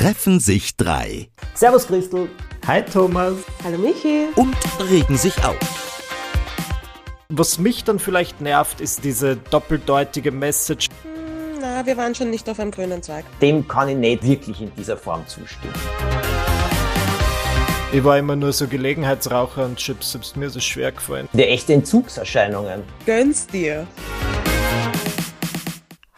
treffen sich drei. Servus Christel. Hi Thomas. Hallo Michi. Und regen sich auf. Was mich dann vielleicht nervt, ist diese doppeldeutige Message. Hm, na, wir waren schon nicht auf einem grünen Zweig. Dem kann ich nicht wirklich in dieser Form zustimmen. Ich war immer nur so Gelegenheitsraucher und Chips selbst mir so schwer gefallen. Der echte Entzugserscheinungen. Gönn's dir.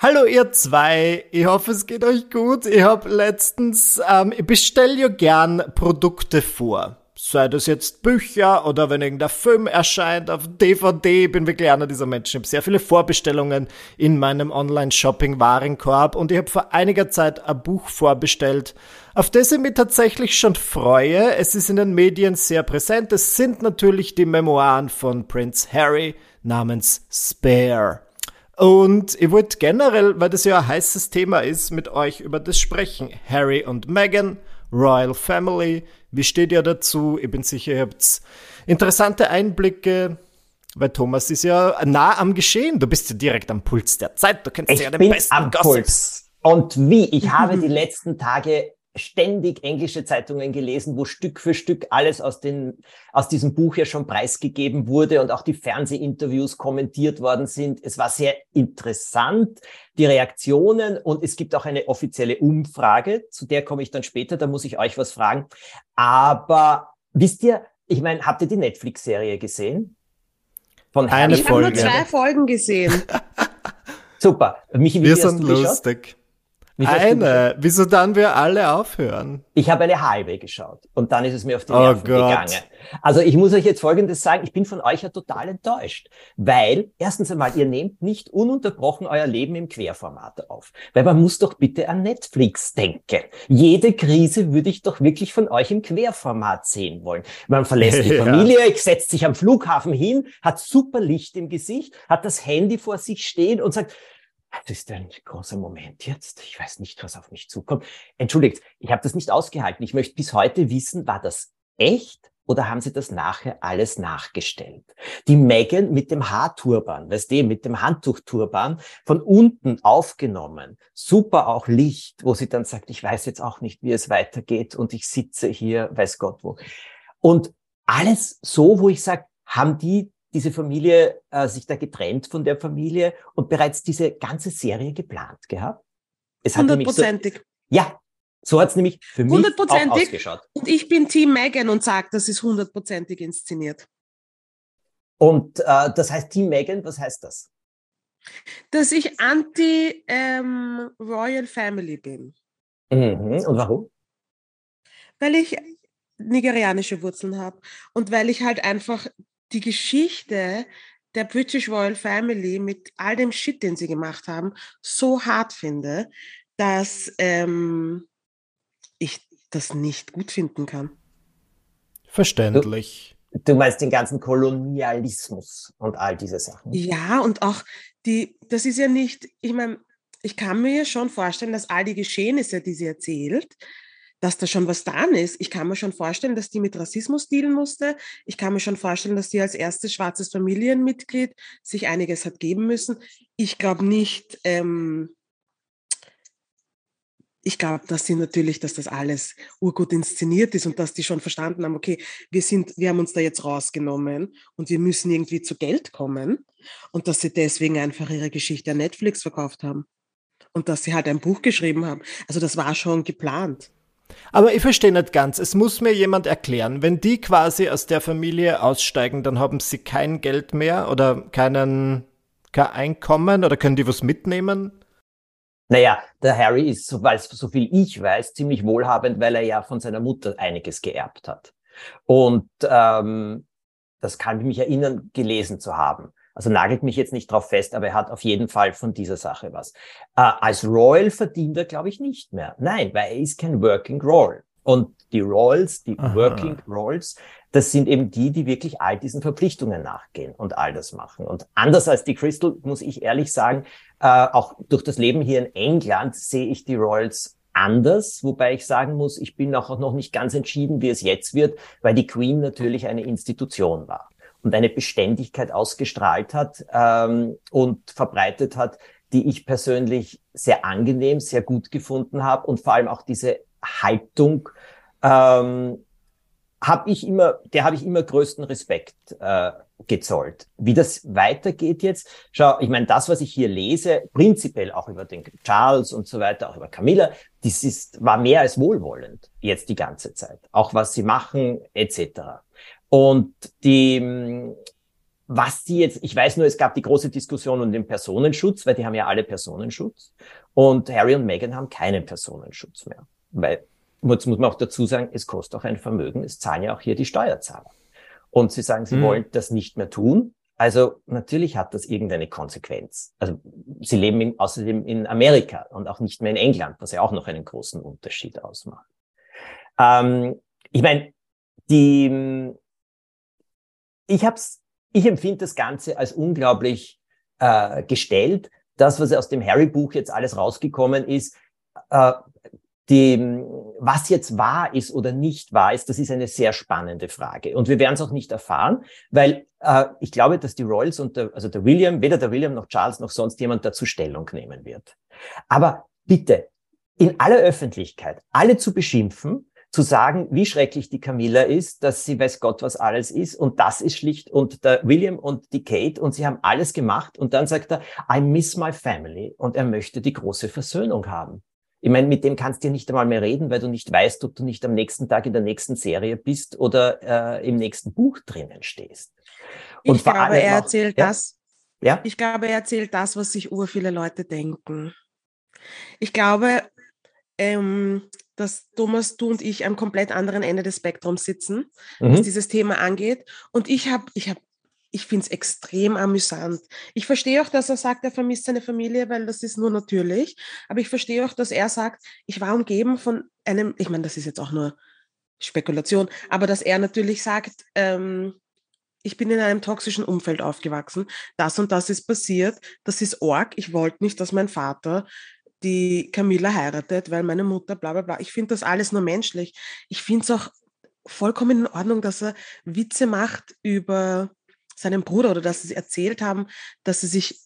Hallo ihr zwei, ich hoffe es geht euch gut. Ich habe letztens, ähm, ich bestelle ja gern Produkte vor. Sei das jetzt Bücher oder wenn irgendein Film erscheint auf DVD, bin wirklich einer dieser Menschen. Ich habe sehr viele Vorbestellungen in meinem Online-Shopping-Warenkorb und ich habe vor einiger Zeit ein Buch vorbestellt, auf das ich mich tatsächlich schon freue. Es ist in den Medien sehr präsent. Es sind natürlich die Memoiren von Prince Harry namens Spare. Und ich wollte generell, weil das ja ein heißes Thema ist, mit euch über das sprechen. Harry und Meghan, Royal Family, wie steht ihr dazu? Ich bin sicher, ihr habt interessante Einblicke, weil Thomas ist ja nah am Geschehen. Du bist ja direkt am Puls der Zeit. Du kennst ich ja den bin besten am Gossips. Puls. Und wie? Ich habe die letzten Tage ständig englische Zeitungen gelesen, wo Stück für Stück alles aus, den, aus diesem Buch ja schon preisgegeben wurde und auch die Fernsehinterviews kommentiert worden sind. Es war sehr interessant, die Reaktionen und es gibt auch eine offizielle Umfrage, zu der komme ich dann später, da muss ich euch was fragen. Aber wisst ihr, ich meine, habt ihr die Netflix-Serie gesehen? Von Ich Eine habe nur zwei Folgen gesehen. Super. Michi, wie Wir sind lustig. Geschaut? Eine. Wieso dann wir alle aufhören? Ich habe eine halbe geschaut und dann ist es mir auf die Oh Nerven Gott. gegangen. Also ich muss euch jetzt Folgendes sagen, ich bin von euch ja total enttäuscht, weil erstens einmal, ihr nehmt nicht ununterbrochen euer Leben im Querformat auf, weil man muss doch bitte an Netflix denken. Jede Krise würde ich doch wirklich von euch im Querformat sehen wollen. Man verlässt die Ja. Familie, setzt sich am Flughafen hin, hat super Licht im Gesicht, hat das Handy vor sich stehen und sagt, das ist ein großer Moment jetzt. Ich weiß nicht, was auf mich zukommt. Entschuldigt, ich habe das nicht ausgehalten. Ich möchte bis heute wissen, war das echt oder haben Sie das nachher alles nachgestellt? Die Megan mit dem Haarturban, weißt du, mit dem Handtuchturban von unten aufgenommen. Super auch Licht, wo sie dann sagt, ich weiß jetzt auch nicht, wie es weitergeht und ich sitze hier, weiß Gott wo. Und alles so, wo ich sage, haben die diese Familie äh, sich da getrennt von der Familie und bereits diese ganze Serie geplant gehabt? Es hat nämlich so, Hundertprozentig. ja, so hat's nämlich für mich auch Hundertprozentig. ausgeschaut. Und ich bin Team Megan und sage, das ist hundertprozentig inszeniert. Und äh, das heißt Team Megan, was heißt das? Dass ich anti-Royal Family bin. Mhm. Und warum? Weil ich nigerianische Wurzeln habe und weil ich halt einfach die Geschichte der British Royal Family mit all dem Shit, den sie gemacht haben, so hart finde, dass ähm, ich das nicht gut finden kann. Verständlich. Du meinst den ganzen Kolonialismus und all diese Sachen. Ja, und auch die, das ist ja nicht, ich meine, ich kann mir ja schon vorstellen, dass all die Geschehnisse, die sie erzählt, dass da schon was dran ist. Ich kann mir schon vorstellen, dass die mit Rassismus dealen musste. Ich kann mir schon vorstellen, dass die als erstes schwarzes Familienmitglied sich einiges hat geben müssen. Ich glaube nicht, ähm, ich glaube, dass sie natürlich, dass das alles urgut inszeniert ist und dass die schon verstanden haben, okay, wir sind, wir haben uns da jetzt rausgenommen und wir müssen irgendwie zu Geld kommen und dass sie deswegen einfach ihre Geschichte an Netflix verkauft haben und dass sie halt ein Buch geschrieben haben. Also das war schon geplant. Aber ich verstehe nicht ganz. Es muss mir jemand erklären, wenn die quasi aus der Familie aussteigen, dann haben sie kein Geld mehr oder keinen, kein Einkommen oder können die was mitnehmen? Naja, der Harry ist, soweit so viel ich weiß, ziemlich wohlhabend, weil er ja von seiner Mutter einiges geerbt hat. Und ähm, das kann ich mich erinnern, gelesen zu haben. Also nagelt mich jetzt nicht drauf fest, aber er hat auf jeden Fall von dieser Sache was. Äh, als Royal verdient er, glaube ich, nicht mehr. Nein, weil er ist kein Working Royal. Und die Royals, die Aha. Working Royals, das sind eben die, die wirklich all diesen Verpflichtungen nachgehen und all das machen. Und anders als die Crystal, muss ich ehrlich sagen, äh, auch durch das Leben hier in England sehe ich die Royals anders, wobei ich sagen muss, ich bin auch noch nicht ganz entschieden, wie es jetzt wird, weil die Queen natürlich eine Institution war und eine Beständigkeit ausgestrahlt hat ähm, und verbreitet hat, die ich persönlich sehr angenehm, sehr gut gefunden habe und vor allem auch diese Haltung ähm, habe ich immer, der habe ich immer größten Respekt äh, gezollt. Wie das weitergeht jetzt, schau, ich meine, das, was ich hier lese, prinzipiell auch über den Charles und so weiter, auch über Camilla, das ist, war mehr als wohlwollend jetzt die ganze Zeit. Auch was sie machen, etc. Und die, was die jetzt, ich weiß nur, es gab die große Diskussion um den Personenschutz, weil die haben ja alle Personenschutz. Und Harry und Meghan haben keinen Personenschutz mehr. Weil muss, muss man auch dazu sagen, es kostet auch ein Vermögen, es zahlen ja auch hier die Steuerzahler. Und sie sagen, sie mhm. wollen das nicht mehr tun. Also natürlich hat das irgendeine Konsequenz. Also sie leben in, außerdem in Amerika und auch nicht mehr in England, was ja auch noch einen großen Unterschied ausmacht. Ähm, ich meine, die, ich hab's, ich empfinde das Ganze als unglaublich äh, gestellt. Das, was aus dem Harry-Buch jetzt alles rausgekommen ist, äh, die, was jetzt wahr ist oder nicht wahr ist, das ist eine sehr spannende Frage. Und wir werden es auch nicht erfahren, weil äh, ich glaube, dass die Royals und der, also der William, weder der William noch Charles noch sonst jemand dazu Stellung nehmen wird. Aber bitte, in aller Öffentlichkeit alle zu beschimpfen, zu sagen, wie schrecklich die Camilla ist, dass sie weiß Gott was alles ist und das ist schlicht und der William und die Kate und sie haben alles gemacht und dann sagt er, I miss my family und er möchte die große Versöhnung haben. Ich meine, mit dem kannst du ja nicht einmal mehr reden, weil du nicht weißt, ob du nicht am nächsten Tag in der nächsten Serie bist oder äh, im nächsten Buch drinnen stehst. Und ich glaube, er erzählt ja? das. Ja? Ich glaube, er erzählt das, was sich ur viele Leute denken. Ich glaube, ähm, dass Thomas, du und ich am komplett anderen Ende des Spektrums sitzen, mhm. was dieses Thema angeht. Und ich habe ich hab ich finde es extrem amüsant. Ich verstehe auch, dass er sagt, er vermisst seine Familie, weil das ist nur natürlich. Aber ich verstehe auch, dass er sagt, ich war umgeben von einem, ich meine, das ist jetzt auch nur Spekulation, aber dass er natürlich sagt, ähm, ich bin in einem toxischen Umfeld aufgewachsen, das und das ist passiert, das ist Org, ich wollte nicht, dass mein Vater die Camilla heiratet, weil meine Mutter bla bla bla. Ich finde das alles nur menschlich. Ich finde es auch vollkommen in Ordnung, dass er Witze macht über seinem Bruder oder dass sie erzählt haben, dass sie sich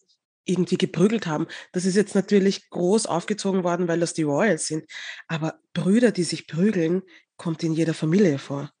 irgendwie geprügelt haben. Das ist jetzt natürlich groß aufgezogen worden, weil das die Royals sind. Aber Brüder, die sich prügeln, kommt in jeder Familie vor.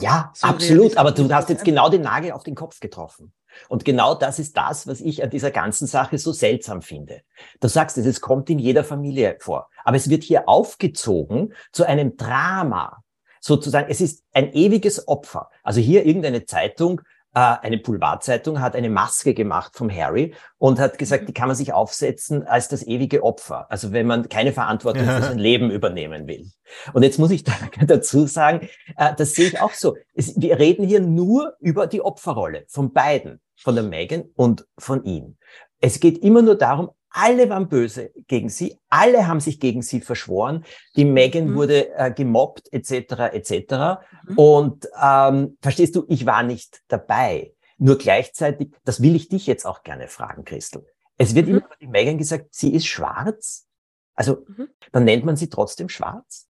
Ja, so absolut. Aber du hast jetzt genau den Nagel auf den Kopf getroffen. Und genau das ist das, was ich an dieser ganzen Sache so seltsam finde. Du sagst es, es kommt in jeder Familie vor. Aber es wird hier aufgezogen zu einem Drama. Sozusagen, es ist ein ewiges Opfer. Also hier irgendeine Zeitung eine Boulevardzeitung hat eine Maske gemacht vom Harry und hat gesagt, mhm. die kann man sich aufsetzen als das ewige Opfer. Also wenn man keine Verantwortung für sein Leben übernehmen will. Und jetzt muss ich dazu sagen, äh, das sehe ich auch so. Wir reden hier nur über die Opferrolle von beiden, von der Megan und von ihm. Es geht immer nur darum, alle waren böse gegen sie, alle haben sich gegen sie verschworen. Die Megan mhm. wurde äh, gemobbt etc. etc. Mhm. Und ähm, verstehst du, ich war nicht dabei. Nur gleichzeitig, das will ich dich jetzt auch gerne fragen, Christel. Es wird mhm. immer über die Megan gesagt, sie ist schwarz. Also mhm. dann nennt man sie trotzdem schwarz.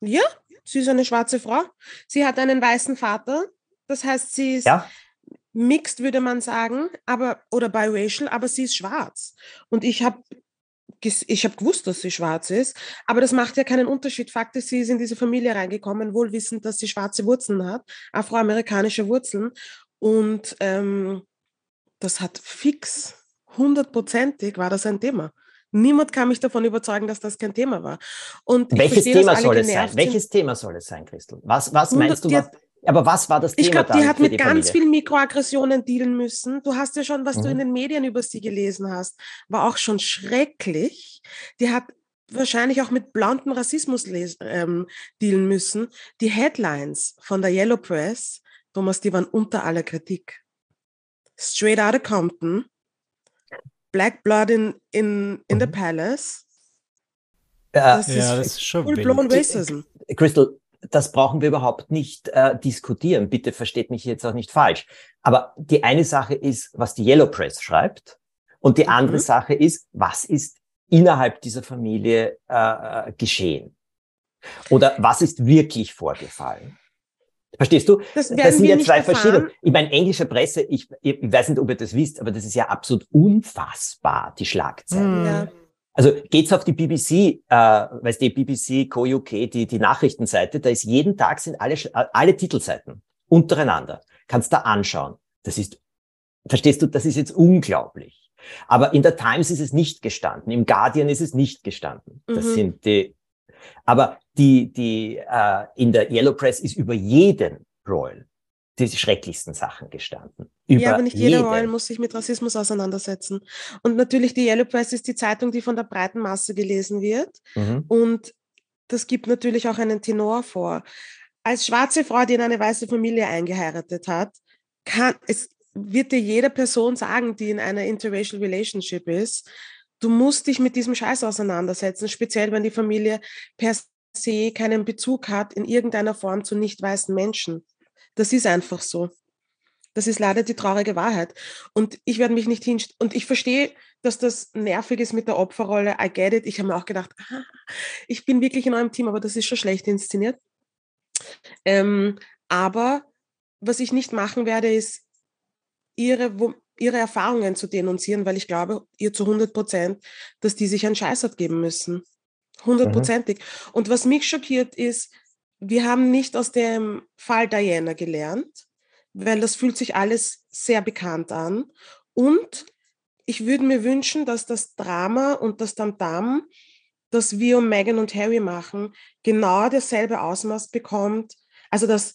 Ja, sie ist eine schwarze Frau. Sie hat einen weißen Vater. Das heißt, sie ist ja mixed, würde man sagen, aber oder biracial, aber sie ist schwarz. Und ich habe ich habe gewusst, dass sie schwarz ist, aber das macht ja keinen Unterschied. Fakt ist, sie ist in diese Familie reingekommen, wohl wissend, dass sie schwarze Wurzeln hat, afroamerikanische Wurzeln. Und ähm, das hat fix, hundertprozentig war das ein Thema. Niemand kann mich davon überzeugen, dass das kein Thema war. Und Welches verstehe, Thema soll es sein? Welches Thema soll es sein, Christel? Was, was meinst du? Was, aber was war das Thema? Ich glaube, die hat mit die ganz vielen Mikroaggressionen dealen müssen. Du hast ja schon, was mhm. du in den Medien über sie gelesen hast, war auch schon schrecklich. Die hat wahrscheinlich auch mit blonden Rassismus ähm, dealen müssen. Die Headlines von der Yellow Press, Thomas, die waren unter aller Kritik. Straight out of Compton, Black Blood in, in, in mhm. the Palace. Das ja, ist, das ist schon full-blown Racism. Crystal, das brauchen wir überhaupt nicht äh, diskutieren. Bitte versteht mich jetzt auch nicht falsch. Aber die eine Sache ist, was die Yellow Press schreibt. Und die andere mhm. Sache ist, was ist innerhalb dieser Familie äh, äh geschehen? Oder was ist wirklich vorgefallen? Verstehst du? Das, das sind ja zwei verschiedene. Ich meine, englische Presse, ich, ich weiß nicht, ob ihr das wisst, aber das ist ja absolut unfassbar, die Schlagzeilen. Ja. Also geht's auf die BBC, äh, weißt du, BBC, Co-UK, die, die Nachrichtenseite, da ist jeden Tag sind alle, alle Titelseiten untereinander. Kannst da anschauen. Das ist, verstehst du, das ist jetzt unglaublich. Aber in der Times ist es nicht gestanden, im Guardian ist es nicht gestanden. Das Mhm. sind die, aber die, die äh, in der Yellow Press ist über jeden Royal die schrecklichsten Sachen gestanden. Über ja, aber nicht jeder. Royal muss sich mit Rassismus auseinandersetzen. Und natürlich die Yellow Press ist die Zeitung, die von der breiten Masse gelesen wird. Mhm. Und das gibt natürlich auch einen Tenor vor. Als schwarze Frau, die in eine weiße Familie eingeheiratet hat, kann es wird dir jede Person sagen, die in einer interracial relationship ist, du musst dich mit diesem Scheiß auseinandersetzen, speziell wenn die Familie per se keinen Bezug hat in irgendeiner Form zu nicht weißen Menschen. Das ist einfach so. Das ist leider die traurige Wahrheit. Und ich werde mich nicht hinstellen. Und ich verstehe, dass das nervig ist mit der Opferrolle. I get it. Ich habe mir auch gedacht, ah, ich bin wirklich in eurem Team, aber das ist schon schlecht inszeniert. Ähm, aber was ich nicht machen werde, ist, ihre, wo, ihre Erfahrungen zu denunzieren, weil ich glaube, ihr zu 100 Prozent, dass die sich einen Scheiß hat geben müssen. Hundertprozentig. Und was mich schockiert ist, wir haben nicht aus dem Fall Diana gelernt, weil das fühlt sich alles sehr bekannt an. Und ich würde mir wünschen, dass das Drama und das Tamtam, das wir um Meghan und Harry machen, genau dasselbe Ausmaß bekommt. Also dass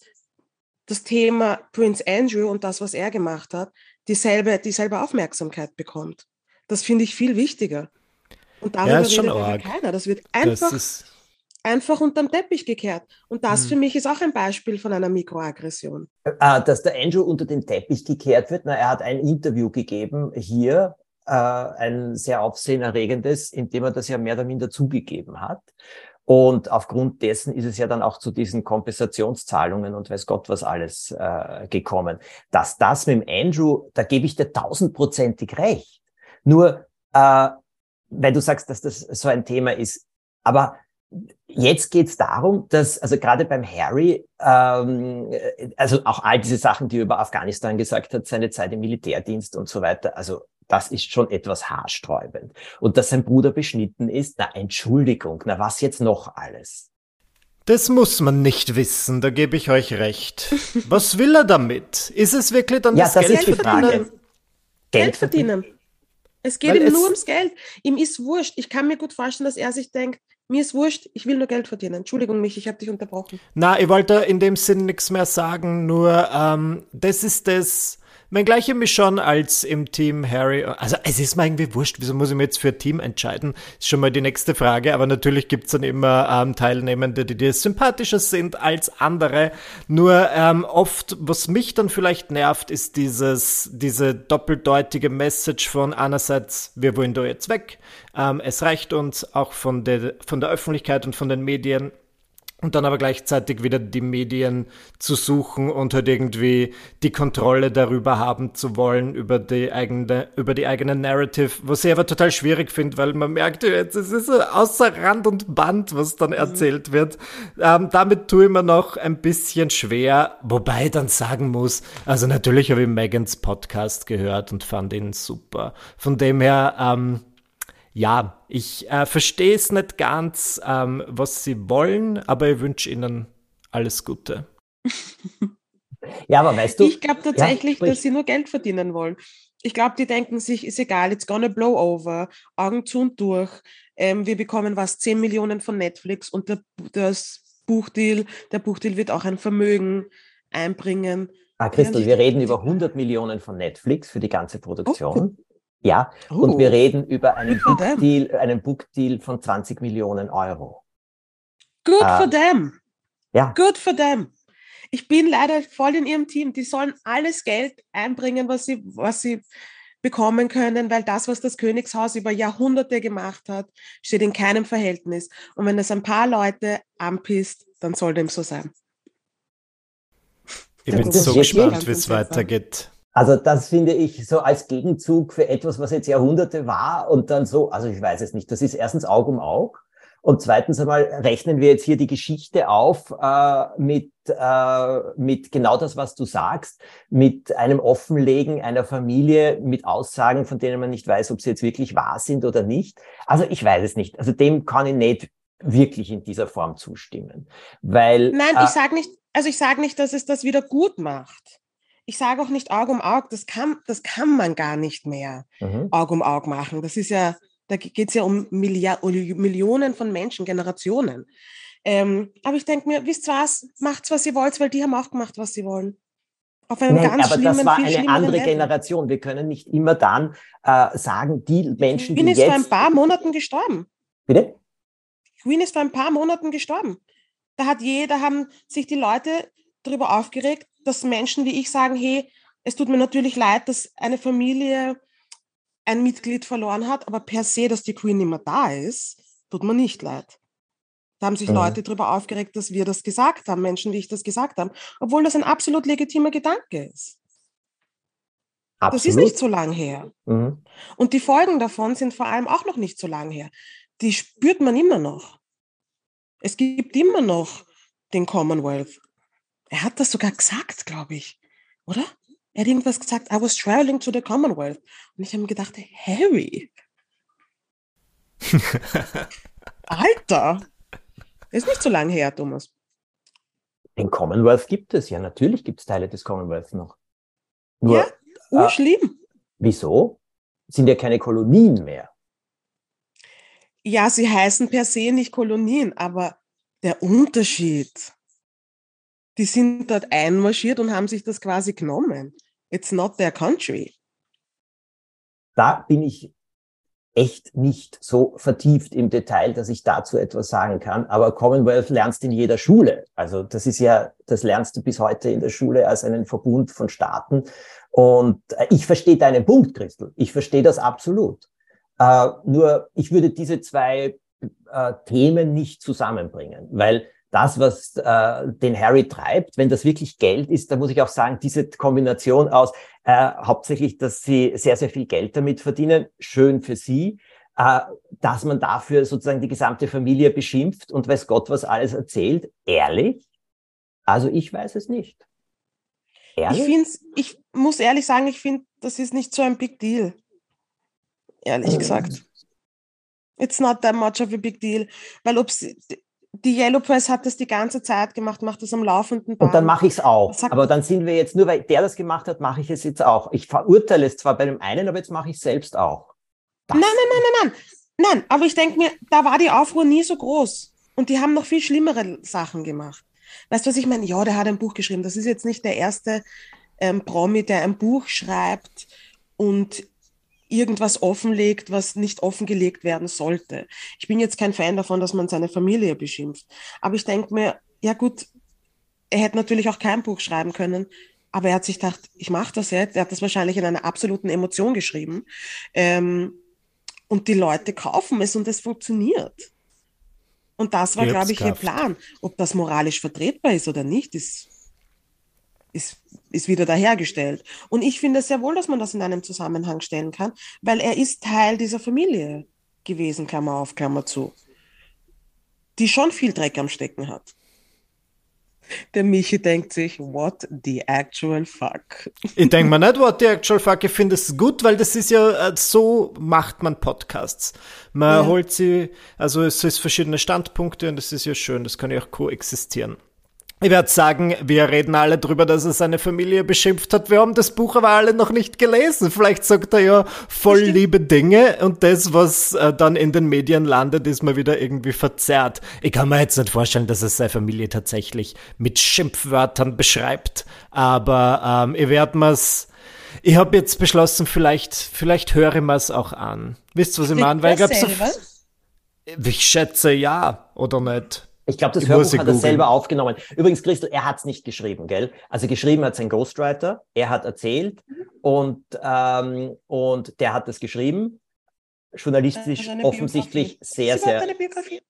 das Thema Prince Andrew und das, was er gemacht hat, dieselbe, dieselbe Aufmerksamkeit bekommt. Das finde ich viel wichtiger. Und darüber Ja, ist schon redet keiner. Das wird Das einfach ist, einfach unterm Teppich gekehrt. Und das Hm. für mich ist auch ein Beispiel von einer Mikroaggression. Äh, dass der Andrew unter den Teppich gekehrt wird. Na, er hat ein Interview gegeben hier, äh, ein sehr aufsehenerregendes, in dem er das ja mehr oder minder zugegeben hat. Und aufgrund dessen ist es ja dann auch zu diesen Kompensationszahlungen und weiß Gott was alles äh, gekommen. Dass das mit dem Andrew, da gebe ich dir tausendprozentig recht. Nur, äh, weil du sagst, dass das so ein Thema ist. Aber Jetzt geht es darum, dass, also gerade beim Harry, ähm, also auch all diese Sachen, die er über Afghanistan gesagt hat, seine Zeit im Militärdienst und so weiter, also das ist schon etwas haarsträubend. Und dass sein Bruder beschnitten ist, na Entschuldigung, na was jetzt noch alles? das muss man nicht wissen, da gebe ich euch recht. Was will er damit? Ist es wirklich dann Ja, das das Geld ist die verdienen. Frage. Geld verdienen. Es geht Weil ihm es- nur ums Geld. Ihm ist wurscht. Ich kann mir gut vorstellen, dass er sich denkt, mir ist wurscht, ich will nur Geld verdienen. Entschuldigung mich, ich habe dich unterbrochen. Na, ich wollte in dem Sinn nichts mehr sagen, nur ähm, das ist das, wenngleich ich mich schon als im Team Harry, also es ist mir irgendwie wurscht, wieso muss ich mich jetzt für ein Team entscheiden, ist schon mal die nächste Frage, aber natürlich gibt's dann immer ähm, Teilnehmende, die dir sympathischer sind als andere, nur ähm, oft, was mich dann vielleicht nervt, ist dieses, diese doppeldeutige Message von einerseits, wir wollen da jetzt weg, ähm, es reicht uns auch von der, von der Öffentlichkeit und von den Medien, und dann aber gleichzeitig wieder die Medien zu suchen und halt irgendwie die Kontrolle darüber haben zu wollen, über die eigene, über die eigene Narrative, was ich aber total schwierig finde, weil man merkt, jetzt es ist so außer Rand und Band, was dann erzählt wird. Ähm, damit tue ich mir noch ein bisschen schwer, wobei ich dann sagen muss, also natürlich habe ich Megans Podcast gehört und fand ihn super. Von dem her, ähm, ja, ich äh, verstehe es nicht ganz, ähm, was sie wollen, aber ich wünsche ihnen alles Gute. Ja, aber weißt du, ich glaube tatsächlich, sprich. dass sie nur Geld verdienen wollen. Ich glaube, die denken sich, ist egal, it's gonna blow over, Augen zu und durch. Ähm, wir bekommen was, 10 Millionen von Netflix und der, das Buchdeal, der Buchdeal wird auch ein Vermögen einbringen. ah, Christel, Ja, wir reden über 100 Millionen von Netflix für die ganze Produktion. Ja, Oh. und wir reden über einen Good them. Bookdeal, einen Bookdeal von 20 Millionen Euro. Good Ah. for them. Ja. Good for them. Ich bin leider voll in ihrem Team. Die sollen alles Geld einbringen, was sie, was sie bekommen können, weil das, was das Königshaus über Jahrhunderte gemacht hat, steht in keinem Verhältnis. Und wenn das ein paar Leute anpisst, dann soll dem so sein. Ich bin so gespannt, wie es weitergeht. Also das finde ich so als Gegenzug für etwas, was jetzt Jahrhunderte war und dann so, also ich weiß es nicht, das ist erstens Aug um Aug Und zweitens einmal rechnen wir jetzt hier die Geschichte auf äh, mit, äh, mit genau das, was du sagst, mit einem Offenlegen einer Familie, mit Aussagen, von denen man nicht weiß, ob sie jetzt wirklich wahr sind oder nicht. Also ich weiß es nicht. Also dem kann ich nicht wirklich in dieser Form zustimmen. Weil, Nein, äh, ich sage nicht, also ich sage nicht, dass es das wieder gut macht. Ich sage auch nicht Auge um Auge, das kann, das kann man gar nicht mehr mhm. Auge um Auge machen. Das ist ja, da geht es ja um Milliard, Millionen von Menschen, Generationen. Ähm, aber ich denke mir, wisst was, macht's, was ihr wollt, weil die haben auch gemacht, was sie wollen. Auf einem Nein, ganz aber schlimmen, das war eine andere Level. Generation. Wir können nicht immer dann äh, sagen, die Menschen, Queen die ist jetzt... vor ein paar Monaten gestorben. Bitte? Queen ist vor ein paar Monaten gestorben. Da hat jeder, haben sich die Leute darüber aufgeregt, dass Menschen wie ich sagen, hey, es tut mir natürlich leid, dass eine Familie ein Mitglied verloren hat, aber per se, dass die Queen nicht mehr da ist, tut mir nicht leid. Da haben sich mhm. Leute darüber aufgeregt, dass wir das gesagt haben, Menschen, wie ich das gesagt haben, obwohl das ein absolut legitimer Gedanke ist. Absolut. Das ist nicht so lang her. Mhm. Und die Folgen davon sind vor allem auch noch nicht so lang her. Die spürt man immer noch. Es gibt immer noch den Commonwealth. Er hat das sogar gesagt, glaube ich, oder? Er hat irgendwas gesagt, I was traveling to the Commonwealth. Und ich habe mir gedacht, Harry. Alter. Ist nicht so lange her, Thomas. Den Commonwealth gibt es ja. Natürlich gibt es Teile des Commonwealth noch. Nur, ja, urschlimm. Äh, wieso? Sind ja keine Kolonien mehr. Ja, sie heißen per se nicht Kolonien, aber der Unterschied. Die sind dort einmarschiert und haben sich das quasi genommen. It's not their country. Da bin ich echt nicht so vertieft im Detail, dass ich dazu etwas sagen kann. Aber Commonwealth lernst in jeder Schule. Also das ist ja, das lernst du bis heute in der Schule als einen Verbund von Staaten. Und äh, ich verstehe deinen Punkt, Christel. Ich verstehe das absolut. Äh, nur ich würde diese zwei äh, Themen nicht zusammenbringen, weil das, was äh, den Harry treibt, wenn das wirklich Geld ist, da muss ich auch sagen, diese Kombination aus äh, hauptsächlich, dass sie sehr, sehr viel Geld damit verdienen, schön für sie, äh, dass man dafür sozusagen die gesamte Familie beschimpft und weiß Gott, was alles erzählt, ehrlich? Also ich weiß es nicht. Ehrlich? Ich, find's, ich muss ehrlich sagen, ich finde, das ist nicht so ein Big Deal. Ehrlich mhm. gesagt. It's not that much of a big deal. Weil ob die Yellow Press hat das die ganze Zeit gemacht, macht das am laufenden Band. Und dann mache ich es auch. Aber dann sind wir jetzt, nur weil der das gemacht hat, mache ich es jetzt auch. Ich verurteile es zwar bei dem einen, aber jetzt mache ich es selbst auch. Das nein, nein, nein, nein, nein. Nein, aber ich denke mir, da war die Aufruhr nie so groß. Und die haben noch viel schlimmere Sachen gemacht. Weißt du, was ich meine? Ja, der hat ein Buch geschrieben. Das ist jetzt nicht der erste ähm, Promi, der ein Buch schreibt und irgendwas offenlegt, was nicht offengelegt werden sollte. Ich bin jetzt kein Fan davon, dass man seine Familie beschimpft. Aber ich denke mir, ja gut, er hätte natürlich auch kein Buch schreiben können, aber er hat sich gedacht, ich mache das jetzt. Er hat das wahrscheinlich in einer absoluten Emotion geschrieben. Ähm, und die Leute kaufen es und es funktioniert. Und das war, glaube ich, ihr Plan. Ob das moralisch vertretbar ist oder nicht, ist ist, ist wieder dahergestellt. Und ich finde sehr wohl, dass man das in einem Zusammenhang stellen kann, weil er ist Teil dieser Familie gewesen, Klammer auf, Klammer zu, die schon viel Dreck am Stecken hat. Der Michi denkt sich, what the actual fuck? Ich denke mir nicht, what the actual fuck. Ich finde es gut, weil das ist ja, äh, so macht man Podcasts. Man ja. holt sie, also es ist verschiedene Standpunkte und das ist ja schön, das kann ja auch koexistieren. Ich werde sagen, wir reden alle drüber, dass er seine Familie beschimpft hat. Wir haben das Buch aber alle noch nicht gelesen. Vielleicht sagt er ja voll liebe Dinge und das, was äh, dann in den Medien landet, ist mal wieder irgendwie verzerrt. Ich kann mir jetzt nicht vorstellen, dass er seine Familie tatsächlich mit Schimpfwörtern beschreibt, aber ähm, ich werde mir's. Ich habe jetzt beschlossen, vielleicht, vielleicht höre ich mir's auch an. Wisst ihr, was ich meine? Weil ich so, ich schätze ja, oder nicht? Ich glaube, das ich Hörbuch hat er selber aufgenommen. Übrigens, Christel, er hat es nicht geschrieben, gell? Also geschrieben hat sein Ghostwriter, er hat erzählt und, ähm, und der hat es geschrieben. Journalistisch also offensichtlich Biografie. sehr, sehr. Ist es eine Biografie?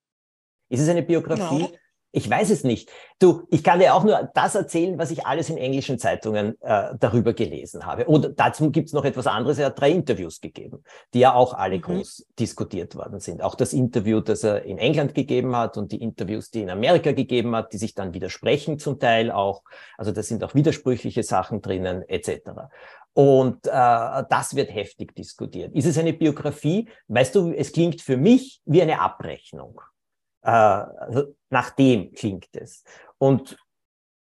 Ist es eine Biografie? Ich weiß es nicht. Du, ich kann dir auch nur das erzählen, was ich alles in englischen Zeitungen äh, darüber gelesen habe. Und dazu gibt es noch etwas anderes. Er hat drei Interviews gegeben, die ja auch alle mhm. groß diskutiert worden sind. Auch das Interview, das er in England gegeben hat und die Interviews, die er in Amerika gegeben hat, die sich dann widersprechen zum Teil auch. Also da sind auch widersprüchliche Sachen drinnen etc. Und äh, das wird heftig diskutiert. Ist es eine Biografie? Weißt du, es klingt für mich wie eine Abrechnung. Äh, also nach dem klingt es. Und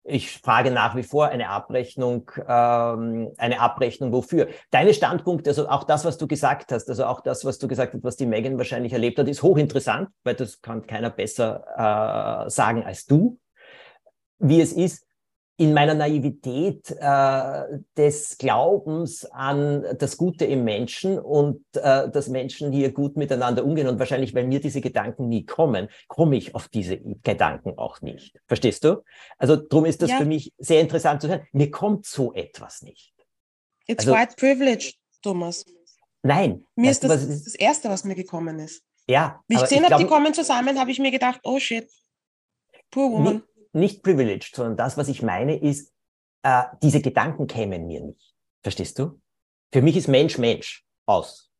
ich frage nach wie vor eine Abrechnung, ähm, eine Abrechnung wofür? Deine Standpunkte, also auch das, was du gesagt hast, also auch das, was du gesagt hast, was die Megan wahrscheinlich erlebt hat, ist hochinteressant, weil das kann keiner besser äh, sagen als du, wie es ist in meiner Naivität äh, des Glaubens an das Gute im Menschen und äh, dass Menschen hier gut miteinander umgehen und wahrscheinlich, weil mir diese Gedanken nie kommen, komme ich auf diese Gedanken auch nicht. Verstehst du? Also darum ist das ja. für mich sehr interessant zu hören. Mir kommt so etwas nicht. It's also, white privilege, Thomas. Nein. Mir ist das, ist das Erste, was mir gekommen ist. Ja. Wie ich gesehen habe, die kommen zusammen, habe ich mir gedacht, oh shit, poor woman nicht privileged, sondern das, was ich meine, ist, äh, diese Gedanken kämen mir nicht. Verstehst du? Für mich ist Mensch Mensch aus.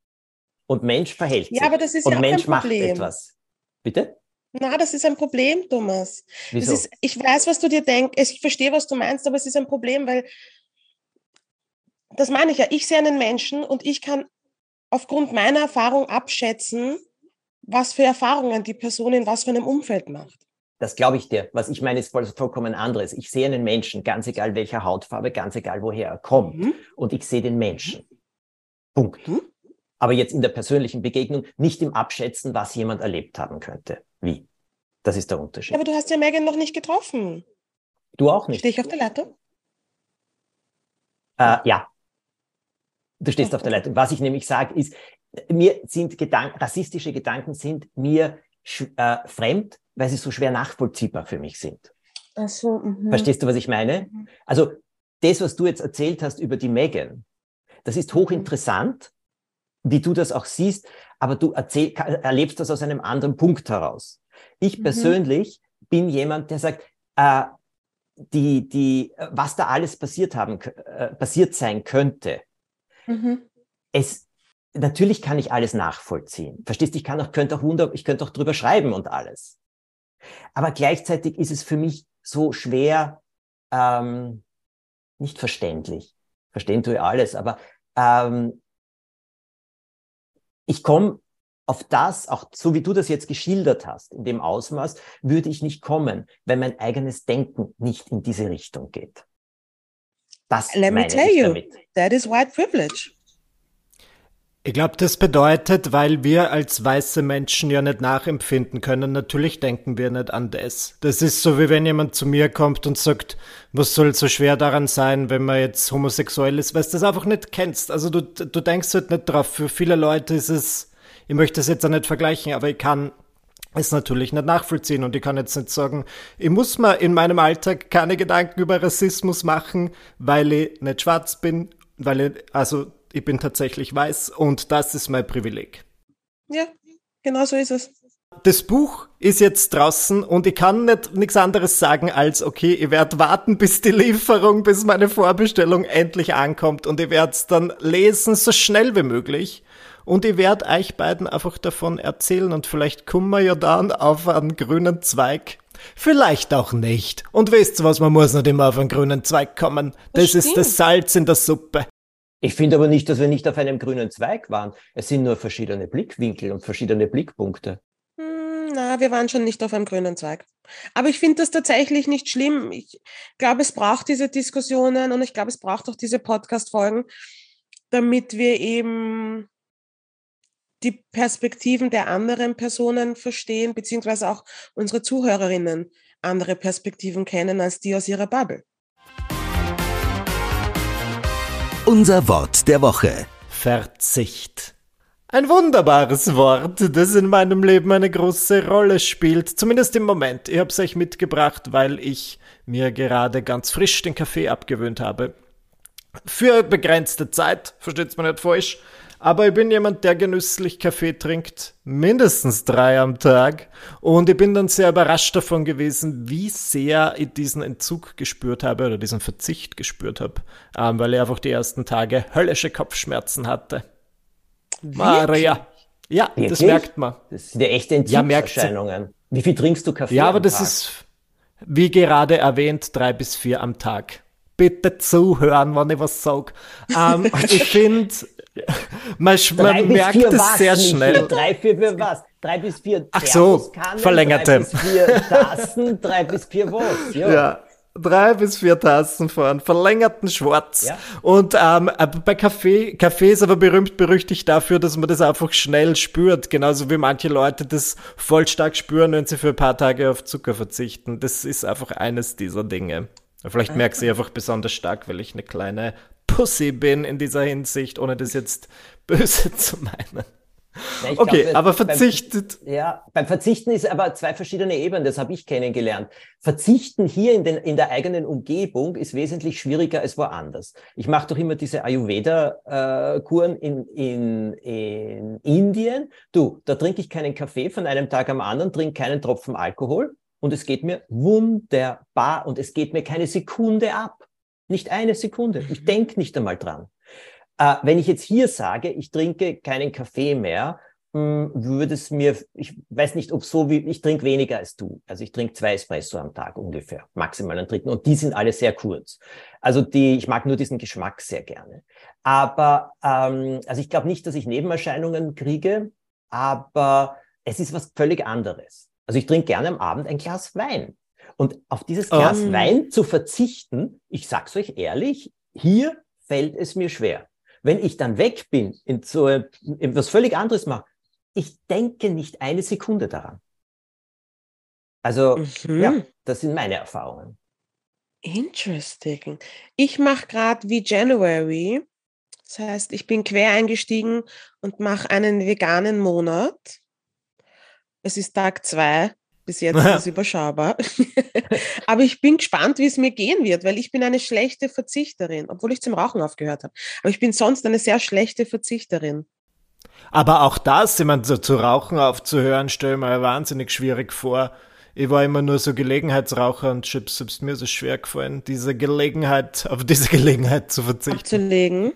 Und Mensch verhält sich. Ja, aber das ist und ja auch Mensch macht etwas. Bitte? Na, das ist ein Problem, Thomas. Wieso? Ist, ich weiß, was du dir denkst. Ich verstehe, was du meinst, aber es ist ein Problem, weil das meine ich ja. Ich sehe einen Menschen und ich kann aufgrund meiner Erfahrung abschätzen, was für Erfahrungen die Person in was für einem Umfeld macht. Das glaube ich dir. Was ich meine, ist vollkommen anderes. Ich sehe einen Menschen, ganz egal welcher Hautfarbe, ganz egal woher er kommt. Mhm. Und ich sehe den Menschen. Punkt. Mhm. Aber jetzt in der persönlichen Begegnung, nicht im Abschätzen, was jemand erlebt haben könnte. Wie? Das ist der Unterschied. Aber du hast ja Megan noch nicht getroffen. Du auch nicht. Stehe ich auf der Leitung? Äh, ja. Du stehst oh, auf der Leitung. Was ich nämlich sage, ist, mir sind Gedanken, rassistische Gedanken sind mir äh, fremd, weil sie so schwer nachvollziehbar für mich sind. Ach so, mh. Verstehst du, was ich meine? Mhm. Also das, was du jetzt erzählt hast über die Megan, das ist hochinteressant, wie du das auch siehst, aber du erzähl, erlebst das aus einem anderen Punkt heraus. Ich mhm. persönlich bin jemand, der sagt, äh, die, die, was da alles passiert haben, äh, passiert sein könnte. Mhm. Es, natürlich kann ich alles nachvollziehen. Verstehst du? Ich kann auch, könnte auch wunder, ich könnte auch drüber schreiben und alles. Aber gleichzeitig ist es für mich so schwer, ähm, nicht verständlich. Verstehen tue ich alles, aber ähm, ich komme auf das, auch so wie du das jetzt geschildert hast, in dem Ausmaß, würde ich nicht kommen, wenn mein eigenes Denken nicht in diese Richtung geht. Das Let me tell you, damit. that is white privilege. Ich glaube, das bedeutet, weil wir als weiße Menschen ja nicht nachempfinden können, natürlich denken wir nicht an das. Das ist so, wie wenn jemand zu mir kommt und sagt, was soll so schwer daran sein, wenn man jetzt homosexuell ist, weil du das einfach nicht kennst. Also du, du denkst halt nicht drauf. Für viele Leute ist es, ich möchte das jetzt auch nicht vergleichen, aber ich kann es natürlich nicht nachvollziehen und ich kann jetzt nicht sagen, ich muss mir in meinem Alltag keine Gedanken über Rassismus machen, weil ich nicht schwarz bin, weil ich, also ich bin tatsächlich weiß und das ist mein Privileg. Ja, genau so ist es. Das Buch ist jetzt draußen und ich kann nicht nichts anderes sagen als, okay, ich werde warten, bis die Lieferung, bis meine Vorbestellung endlich ankommt und ich werde es dann lesen, so schnell wie möglich. Und ich werde euch beiden einfach davon erzählen und vielleicht kommen wir ja dann auf einen grünen Zweig. Vielleicht auch nicht. Und wisst ihr was, man muss nicht immer auf einen grünen Zweig kommen. Das, das ist das Salz in der Suppe. Ich finde aber nicht, dass wir nicht auf einem grünen Zweig waren. Es sind nur verschiedene Blickwinkel und verschiedene Blickpunkte. Hm, na, wir waren schon nicht auf einem grünen Zweig. Aber ich finde das tatsächlich nicht schlimm. Ich glaube, es braucht diese Diskussionen und ich glaube, es braucht auch diese Podcast-Folgen, damit wir eben die Perspektiven der anderen Personen verstehen, beziehungsweise auch unsere Zuhörerinnen andere Perspektiven kennen als die aus ihrer Bubble. Unser Wort der Woche. Verzicht. Ein wunderbares Wort, das in meinem Leben eine große Rolle spielt, zumindest im Moment. Ich habe es euch mitgebracht, weil ich mir gerade ganz frisch den Kaffee abgewöhnt habe. Für begrenzte Zeit, versteht's mir nicht falsch, Aber ich bin jemand, der genüsslich Kaffee trinkt, mindestens drei am Tag. Und ich bin dann sehr überrascht davon gewesen, wie sehr ich diesen Entzug gespürt habe oder diesen Verzicht gespürt habe, ähm, weil ich einfach die ersten Tage höllische Kopfschmerzen hatte. Wirklich? Maria. Ja, das Wirklich? merkt man. Das sind ja echte Ja. Entzugserscheinungen. Wie viel trinkst du Kaffee? Ja, aber am das Tag? ist, wie gerade erwähnt, drei bis vier am Tag. Bitte zuhören, wenn ich was sag. Ähm, ich finde, man, man merkt es was, sehr Michi? schnell. Drei, vier für was? Drei bis vier Ach so, verlängerte. Drei bis vier Tassen, drei bis vier was? Ja. Ja, drei bis vier Tassen von verlängerten Schwarz. Ja. Und ähm, aber bei Kaffee, Kaffee ist aber berühmt berüchtigt dafür, dass man das einfach schnell spürt. Genauso wie manche Leute das voll stark spüren, wenn sie für ein paar Tage auf Zucker verzichten. Das ist einfach eines dieser Dinge. Vielleicht merke ich einfach besonders stark, weil ich eine kleine Pussy bin in dieser Hinsicht, ohne das jetzt böse zu meinen. Ja, Okay, glaub, aber beim- verzichtet. Ja, beim Verzichten ist aber zwei verschiedene Ebenen, das habe ich kennengelernt. Verzichten hier in, den, in der eigenen Umgebung ist wesentlich schwieriger als woanders. Ich mache doch immer diese Ayurveda-Kuren in, in, in Indien. Du, da trinke ich keinen Kaffee von einem Tag am anderen, trinke keinen Tropfen Alkohol und es geht mir wunderbar und es geht mir keine Sekunde ab. Nicht eine Sekunde. Ich denke nicht einmal dran. Äh, wenn ich jetzt hier sage, ich trinke keinen Kaffee mehr, mh, würde es mir, ich weiß nicht, ob so wie, ich trinke weniger als du. Also ich trinke zwei Espresso am Tag ungefähr, maximal einen dritten. Und die sind alle sehr kurz. Also die, ich mag nur diesen Geschmack sehr gerne. Aber, ähm, also ich glaube nicht, dass ich Nebenerscheinungen kriege, aber es ist was völlig anderes. Also ich trinke gerne am Abend ein Glas Wein. Und auf dieses Glas Oh. Wein zu verzichten, ich sag's euch ehrlich, hier fällt es mir schwer. Wenn ich dann weg bin, in so etwas völlig anderes mache, ich denke nicht eine Sekunde daran. Also, Mhm. ja, das sind meine Erfahrungen. Interesting. Ich mache gerade wie January. Das heißt, ich bin quer eingestiegen und mache einen veganen Monat. Es ist Tag zwei. Bis jetzt ist es überschaubar. Aber ich bin gespannt, wie es mir gehen wird, weil ich bin eine schlechte Verzichterin, obwohl ich zum Rauchen aufgehört habe. Aber ich bin sonst eine sehr schlechte Verzichterin. Aber auch das, meine, so zu rauchen aufzuhören, stelle ich mir wahnsinnig schwierig vor. Ich war immer nur so Gelegenheitsraucher und Chips selbst mir es schwer gefallen, diese Gelegenheit, auf diese Gelegenheit zu verzichten. abzulegen.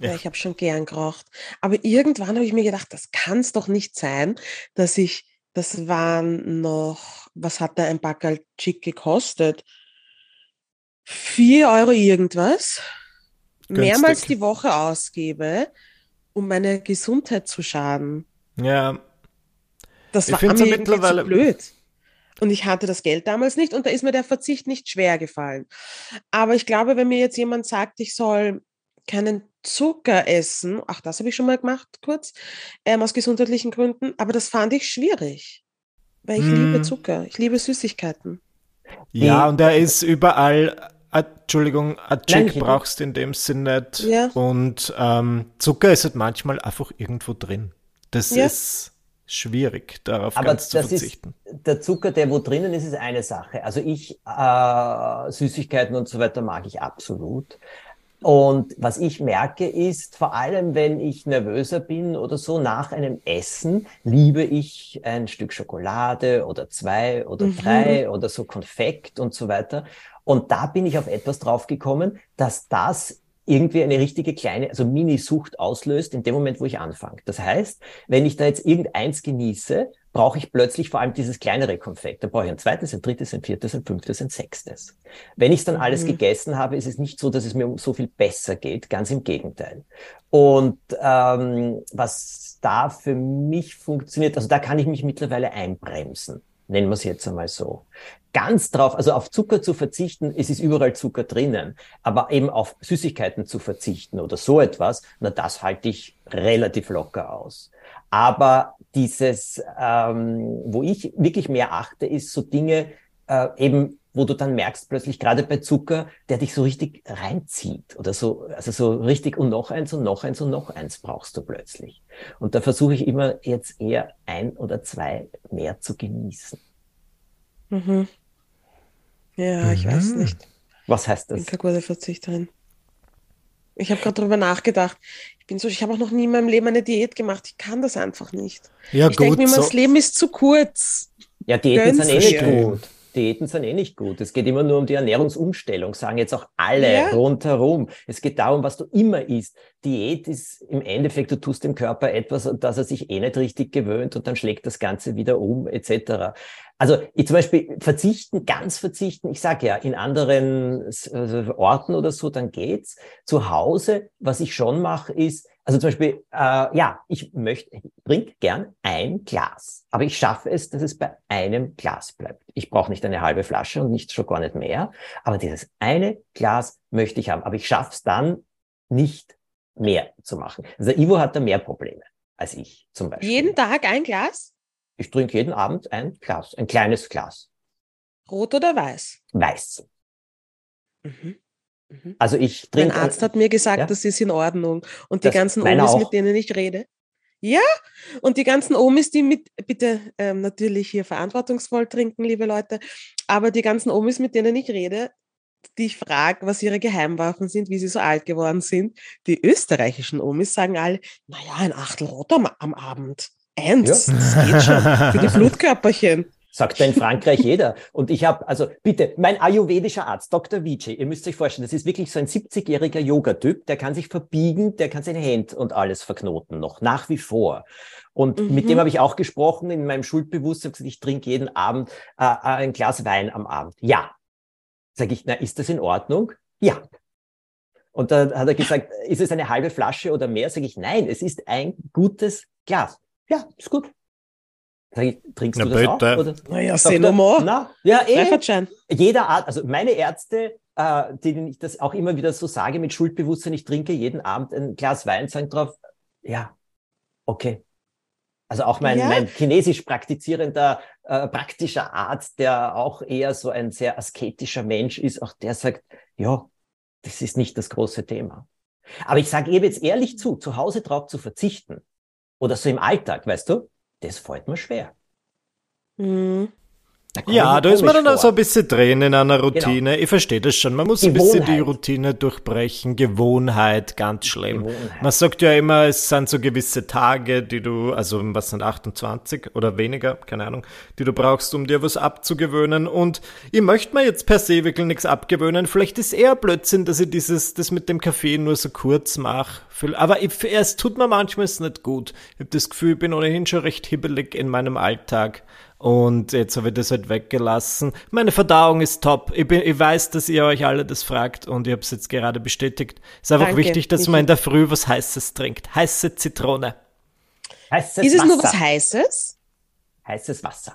Ja, ich habe schon gern geraucht. Aber irgendwann habe ich mir gedacht, das kann es doch nicht sein, dass ich, das waren noch, was hat da ein Backerl Chick gekostet? Vier Euro irgendwas. Mehrmals Günstig. die Woche ausgebe, um meine Gesundheit zu schaden. Ja, Das Ich war mir ja mittlerweile- blöd. Und ich hatte das Geld damals nicht und da ist mir der Verzicht nicht schwer gefallen. Aber ich glaube, wenn mir jetzt jemand sagt, ich soll keinen Zucker essen, ach, das habe ich schon mal gemacht, kurz, ähm, aus gesundheitlichen Gründen, aber das fand ich schwierig. Weil ich liebe Mm. Zucker, ich liebe Süßigkeiten. ja, und er ist überall, äh, Entschuldigung, ein Chick brauchst du in dem Sinn nicht. Ja. Und ähm, Zucker ist halt manchmal einfach irgendwo drin. Das Ja. ist schwierig, darauf Aber ganz zu das verzichten. ist, der Zucker, der wo drinnen ist, ist eine Sache. Also ich, äh, Süßigkeiten und so weiter mag ich absolut. Und was ich merke ist, vor allem wenn ich nervöser bin oder so nach einem Essen, liebe ich ein Stück Schokolade oder zwei oder Mhm. drei oder so Konfekt und so weiter. Und da bin ich auf etwas draufgekommen, dass das irgendwie eine richtige kleine, also Mini-Sucht auslöst in dem Moment, wo ich anfange. Das heißt, wenn ich da jetzt irgendeins genieße, brauche ich plötzlich vor allem dieses kleinere Konfekt. Da brauche ich ein zweites, ein drittes, ein viertes, ein fünftes, ein sechstes. Wenn ich dann alles Mhm. gegessen habe, ist es nicht so, dass es mir so viel besser geht. Ganz im Gegenteil. Und ähm, was da für mich funktioniert, also da kann ich mich mittlerweile einbremsen. Nennen wir es jetzt einmal so. Ganz drauf, also auf Zucker zu verzichten, es ist überall Zucker drinnen, aber eben auf Süßigkeiten zu verzichten oder so etwas, na das halte ich relativ locker aus. Aber dieses, ähm, wo ich wirklich mehr achte, ist so Dinge äh, eben, wo du dann merkst plötzlich gerade bei Zucker, der dich so richtig reinzieht oder so, also so richtig und noch eins und noch eins und noch eins brauchst du plötzlich. Und da versuche ich immer jetzt eher ein oder zwei mehr zu genießen. Mhm. Ja, ich weiß Mhm. nicht. Was heißt Ich bin das? keine gute Verzichterin. Ich habe gerade darüber nachgedacht. Ich bin so, ich habe auch noch nie in meinem Leben eine Diät gemacht. Ich kann das einfach nicht. Ja, ich denke mir immer, so. das Leben ist zu kurz. Ja, Diäten sind eh nicht gut. Diäten sind eh nicht gut. Es geht immer nur um die Ernährungsumstellung, sagen jetzt auch alle Ja. rundherum. Es geht darum, was du immer isst. Diät ist im Endeffekt, du tust dem Körper etwas, an das er sich eh nicht richtig gewöhnt und dann schlägt das Ganze wieder um, etc. Also ich zum Beispiel verzichten, ganz verzichten, ich sage ja, in anderen also Orten oder so, dann geht's. Zu Hause, was ich schon mache, ist, also zum Beispiel, äh, ja, ich möchte, ich trinke gern ein Glas, aber ich schaffe es, dass es bei einem Glas bleibt. Ich brauche nicht eine halbe Flasche und nicht schon gar nicht mehr, aber dieses eine Glas möchte ich haben, aber ich schaffe es dann nicht mehr zu machen. Also Ivo hat da mehr Probleme als ich zum Beispiel. Jeden Tag ein Glas? Ich trinke jeden Abend ein Glas, ein kleines Glas, Rot oder weiß? weiß. Mhm. Mhm. Also ich Mein trinke. Arzt hat mir gesagt, Ja? das ist in Ordnung. Und die Das- ganzen meiner Omis, auch. mit denen ich rede. Ja, und die ganzen Omis, die mit, bitte ähm, natürlich hier verantwortungsvoll trinken, liebe Leute, aber die ganzen Omis, mit denen ich rede, die ich frage, was ihre Geheimwaffen sind, wie sie so alt geworden sind, die österreichischen Omis sagen alle, naja, ein Achtel Rot am, am Abend. Eins, Ja. das geht schon. Für die Blutkörperchen. Sagt da in Frankreich jeder. Und ich habe, also bitte, mein ayurvedischer Arzt, Dr. Vijay, ihr müsst euch vorstellen, das ist wirklich so ein 70-jähriger Yoga-Typ, der kann sich verbiegen, der kann seine Hände und alles verknoten noch, nach wie vor. Und Mhm. mit dem habe ich auch gesprochen in meinem Schuldbewusstsein, gesagt, ich trinke jeden Abend äh, ein Glas Wein am Abend. Ja. Sag ich, na, ist das in Ordnung? Ja. Und dann hat er gesagt, ist es eine halbe Flasche oder mehr? Sag ich, nein, es ist ein gutes Glas. Ja, ist gut. Trinkst Na du das bitte. auch? Oder? Naja, er, normal. Na, ja, eh. Jeder Art, also meine Ärzte, äh, denen ich das auch immer wieder so sage mit Schuldbewusstsein, ich trinke jeden Abend ein Glas Wein, sagen drauf, ja, okay. Also auch mein, Ja. mein chinesisch praktizierender, äh, praktischer Arzt, der auch eher so ein sehr asketischer Mensch ist, auch der sagt, ja, das ist nicht das große Thema. Aber ich sage eben jetzt ehrlich zu, zu Hause drauf zu verzichten oder so im Alltag, weißt du, das fällt mir schwer. Mhm. Da Ja, da ist man dann auch so vor. ein bisschen drin in einer Routine. Ich verstehe das schon. Man muss ein bisschen die Gewohnheit. Routine durchbrechen. Gewohnheit, ganz schlimm. Gewohnheit. Man sagt ja immer, es sind so gewisse Tage, die du, also was sind 28 oder weniger, keine Ahnung, die du brauchst, um dir was abzugewöhnen. Und ich möchte mir jetzt per se wirklich nichts abgewöhnen. Vielleicht ist eher Blödsinn, dass ich dieses, das mit dem Kaffee nur so kurz mache. Aber ich, es tut mir manchmal nicht gut. Ich habe das Gefühl, ich bin ohnehin schon recht hibbelig in meinem Alltag. Und jetzt habe ich das halt weggelassen. Meine Verdauung ist top. Ich, bin, ich weiß, dass ihr euch alle das fragt und ich habe es jetzt gerade bestätigt. Es ist einfach Danke, wichtig, dass man in der Früh was Heißes trinkt. Heiße Zitrone. Heißes Ist es Wasser. nur was Heißes? Heißes Wasser.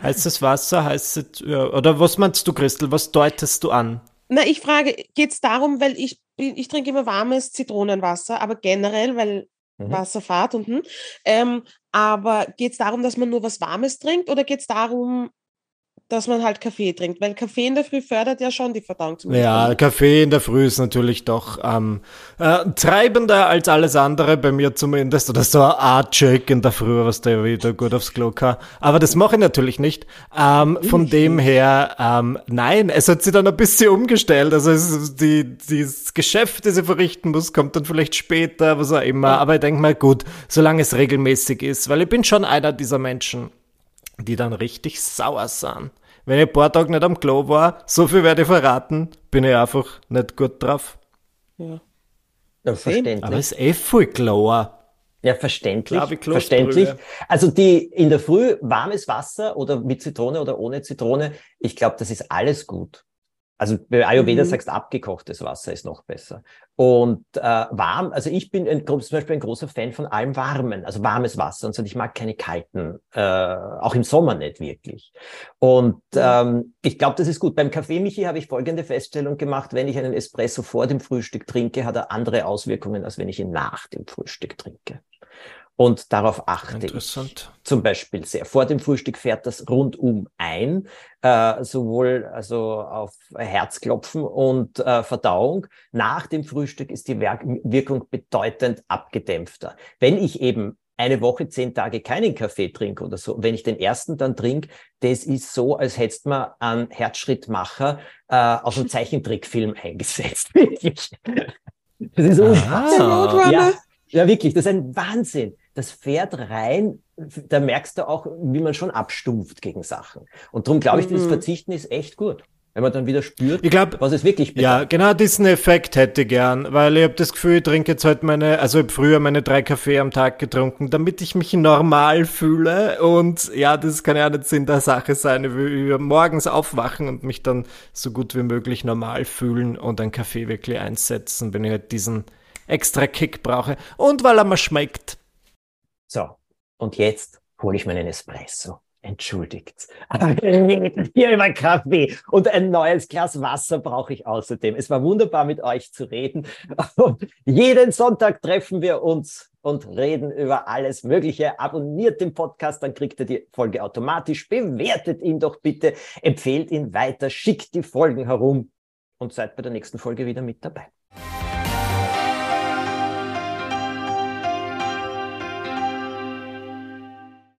Heißes Wasser, heiße, ja, oder was meinst du, Christel? Was deutest du an? Na, ich frage, geht es darum, weil ich, bin- ich trinke immer warmes Zitronenwasser, aber generell, weil Mhm. Wasserfahrt und hm, ähm, aber geht es darum, dass man nur was Warmes trinkt oder geht es darum, dass man halt Kaffee trinkt? Weil Kaffee in der Früh fördert ja schon die Verdauung. Ja. Kaffee in der Früh ist natürlich doch ähm, äh, treibender als alles andere, bei mir zumindest. Oder so eine Art Shake in der Früh, was da wieder gut aufs Klo kann. Aber das mache ich natürlich nicht. Ähm, von dem her, ähm, nein, es hat sich dann ein bisschen umgestellt. Also es ist die, das Geschäft, das ich verrichten muss, kommt dann vielleicht später, was auch immer. Aber ich denke mal, gut, solange es regelmäßig ist, weil ich bin schon einer dieser Menschen, die dann richtig sauer sind. Wenn ich ein paar Tage nicht am Klo war, so viel werde ich verraten, bin ich einfach nicht gut drauf. Ja. Ja, verständlich. Aber es ist eh voll klauer. Ja, verständlich. Klar, verständlich. Also die in der Früh warmes Wasser oder mit Zitrone oder ohne Zitrone, ich glaube, das ist alles gut. Also bei Ayurveda Mhm. sagst du, abgekochtes Wasser ist noch besser. Und äh, warm, also ich bin ein, zum Beispiel ein großer Fan von allem Warmen, also warmes Wasser und so. Ich mag keine kalten, äh, auch im Sommer nicht wirklich. Und ähm, ich glaube, das ist gut. Beim Kaffee, Michi, habe ich folgende Feststellung gemacht. Wenn ich einen Espresso vor dem Frühstück trinke, hat er andere Auswirkungen, als wenn ich ihn nach dem Frühstück trinke. Und darauf achte ich Interessant. zum Beispiel sehr. Vor dem Frühstück fährt das rundum ein, äh, sowohl also auf Herzklopfen und äh, Verdauung. Nach dem Frühstück ist die Werk Wirkung bedeutend abgedämpfter. Wenn ich eben eine Woche, zehn Tage keinen Kaffee trinke oder so, wenn ich den ersten dann trinke, das ist so, als hättest man einen Herzschrittmacher äh, aus einem Zeichentrickfilm eingesetzt. Das ist Ah. unfassbar. Ja, ja, wirklich, das ist ein Wahnsinn. Das fährt rein, da merkst du auch, wie man schon abstumpft gegen Sachen. Und darum glaube ich, dieses Mhm. Verzichten ist echt gut. Wenn man dann wieder spürt, Ich glaube, was es wirklich Ja, bedeutet. genau diesen Effekt hätte ich gern, weil ich habe das Gefühl, ich trinke jetzt halt meine, also ich hab früher meine drei Kaffee am Tag getrunken, damit ich mich normal fühle und ja, das kann ja nicht Sinn der Sache sein. Ich will morgens aufwachen und mich dann so gut wie möglich normal fühlen und einen Kaffee wirklich einsetzen, wenn ich halt diesen extra Kick brauche und weil er mir schmeckt. So, und jetzt hole ich meinen Espresso. Entschuldigt. Aber wir reden hier über Kaffee und ein neues Glas Wasser brauche ich außerdem. Es war wunderbar mit euch zu reden. Jeden Sonntag treffen wir uns und reden über alles Mögliche. Abonniert den Podcast, dann kriegt ihr die Folge automatisch. Bewertet ihn doch bitte, empfehlt ihn weiter, schickt die Folgen herum und seid bei der nächsten Folge wieder mit dabei.